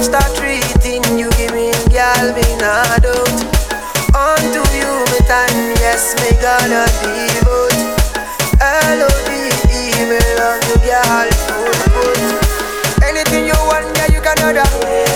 Start treating you, give me girl, me not out. Unto you, me time, yes, me gonna devote. L-O-V-E, me love you, girl, full, full. Anything you want, yeah, you can order.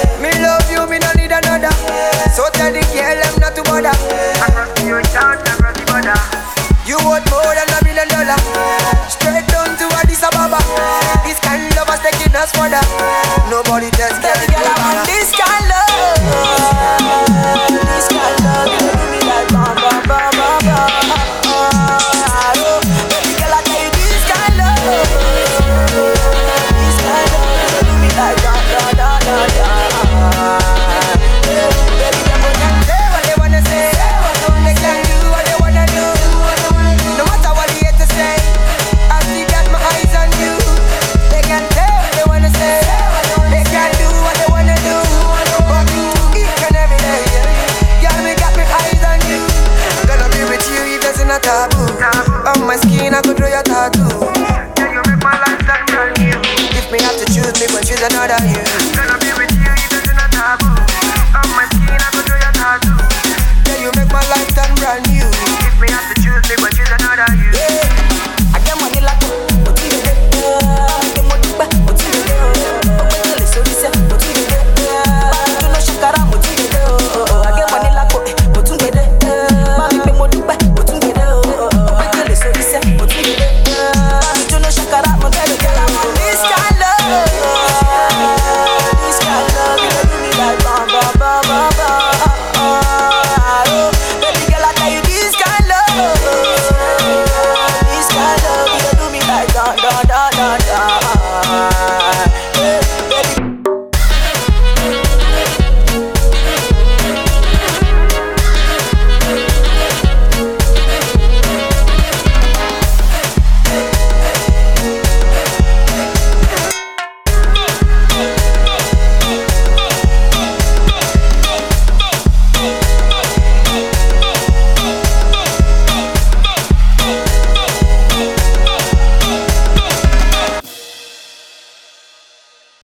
another too. Yeah, you make my life like brand new. If me have to choose, me gon' choose another you. Gonna be with you, even in a taboo. On my skin, I could do your tattoo. Yeah, you make my life like brand new. If me have to choose, me gon' choose another you. Yeah. Lord